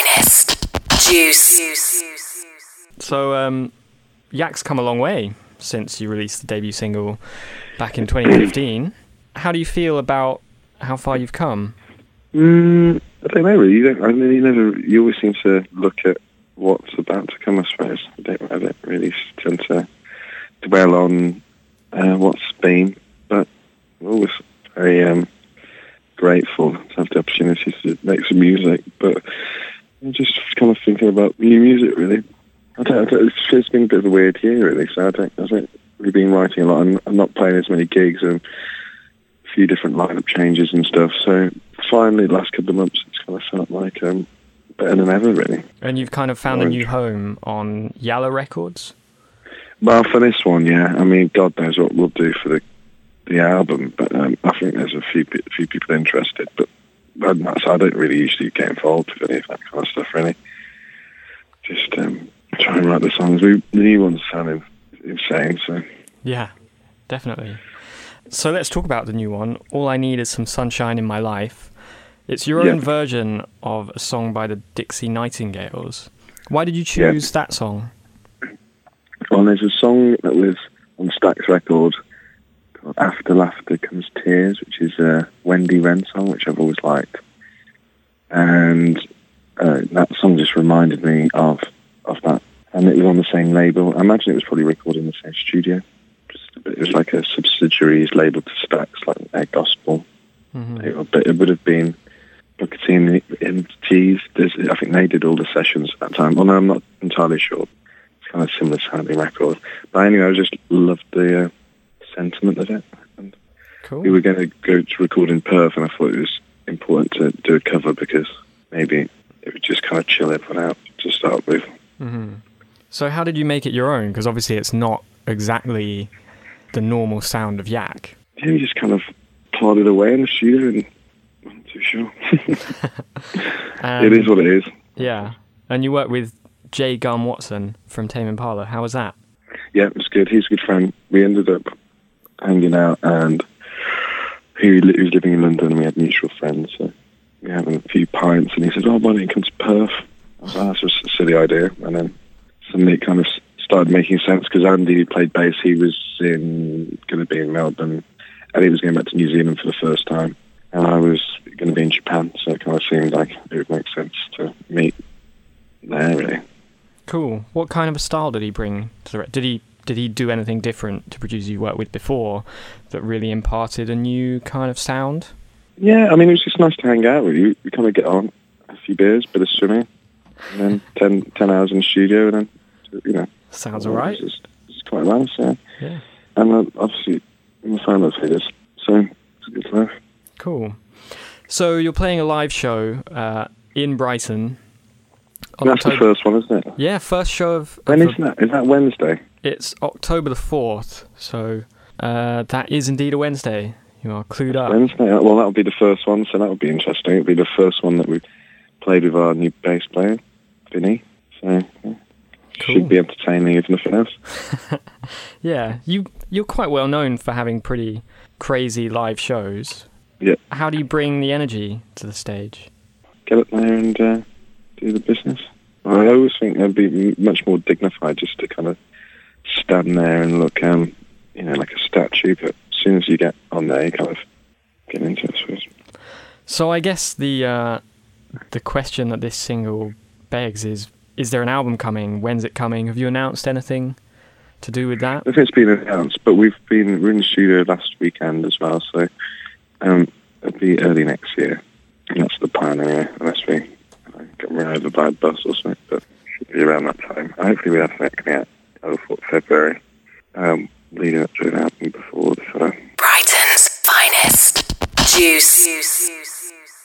finest. Juice. So, um, Yak's come a long way since you released the debut single back in 2015. How do you feel about how far you've come? Mm, I don't know really. You don't. I mean, you never. You always seem to look at what's about to come. I suppose. I don't. I don't really tend to dwell on uh, what's been, but I'm always very um, grateful to have the opportunity to make some music. But I'm just kind of thinking about new music. Really, I don't. I don't it's, it's been a bit of a weird year, really. So I don't. I don't really been writing a lot. I'm, I'm not playing as many gigs and a few different lineup changes and stuff. So finally, the last couple of months, it's kind of felt like um, better than ever, really. And you've kind of found a new home on Yala Records? Well, for this one, yeah. I mean, God knows what we'll do for the the album, but um, I think there's a few few people interested. But other than that, so I don't really usually get involved with any of that kind of stuff, really. Just um, try and write the songs. We, the new ones sounding insane, so Yeah, definitely. So let's talk about the new one. All I Need is Some Sunshine in My Life. It's your Yeah. own version of a song by the Dixie Nightingales. Why did you choose that song? Well, there's a song that was on Stax record After Laughter Comes Tears, which is a Wendy Rene song, which I've always liked. And uh, that song just reminded me of, of that. And it was on the same label. I imagine it was probably recorded in the same studio. Just, it was like a subsidiary label to Stax, like Air Gospel. Mhm. It, but it would have been Booker T and and T's. I think they did all the sessions at that time. Although I'm not entirely sure. It's kind of similar sounding record. But anyway, I just loved the uh, sentiment of it. And Cool. we were going to go to record in Perth, and I thought it was important to do a cover because maybe it would just kind of chill everyone out to start with. hmm So how did you make it your own? Because obviously it's not exactly the normal sound of Yak. Yeah, we just kind of plodded away in the studio, and I'm not too sure. And, it is what it is. Yeah. And you worked with Jay Gum Watson from Tame Impala. How was that? yeah, it was good. He's a good friend. We ended up hanging out, and he, was living in London, and we had mutual friends. So we having a few pints, and he said, "Oh, why don't you come to Perth?" Was "That's just a silly idea." And then suddenly it kind of started making sense because Andy, who played bass, he was in going to be in Melbourne, and he was going back to New Zealand for the first time, and I was going to be in Japan. So it kind of seemed like it would make sense to meet there, really. Cool. What kind of a style did he bring to the Did he did he do anything different to producers you worked with before that really imparted a new kind of sound? Yeah, I mean, it was just nice to hang out with you. We kind of get on, a few beers, bit of swimming, and then 10, 10 hours in the studio, and then, you know. Sounds alright. It's, just, it's quite nice, yeah. Yeah. And uh, obviously, I'm a fan of his, so it's a good life. Cool. So you're playing a live show uh, in Brighton. on That's the October- first one, isn't it? Yeah, first show of. When of is that? Is that Wednesday? It's October the fourth, so uh, that is indeed a Wednesday. You are clued up. Wednesday? Uh, Well, that'll be the first one, so that'll be interesting. It'll be the first one that we've played with our new bass player, Vinny. So, yeah. Cool. should be entertaining, if nothing else. Yeah, you you're quite well known for having pretty crazy live shows. Yeah. How do you bring the energy to the stage? get up there and uh, do the business. I always think it'd be much more dignified just to kind of stand there and look, um, you know, like a statue. But as soon as you get on there, you kind of get into it. I. So I guess the uh, the question that this single begs is: Is there an album coming? When's it coming? Have you announced anything to do with that? I think it's been announced, but we've been we're in the studio last weekend as well, so um, it'll be early next year. And that's the plan, anyway, unless we get run over by a bus or something. But should be around that time. Hopefully, we have something coming out February,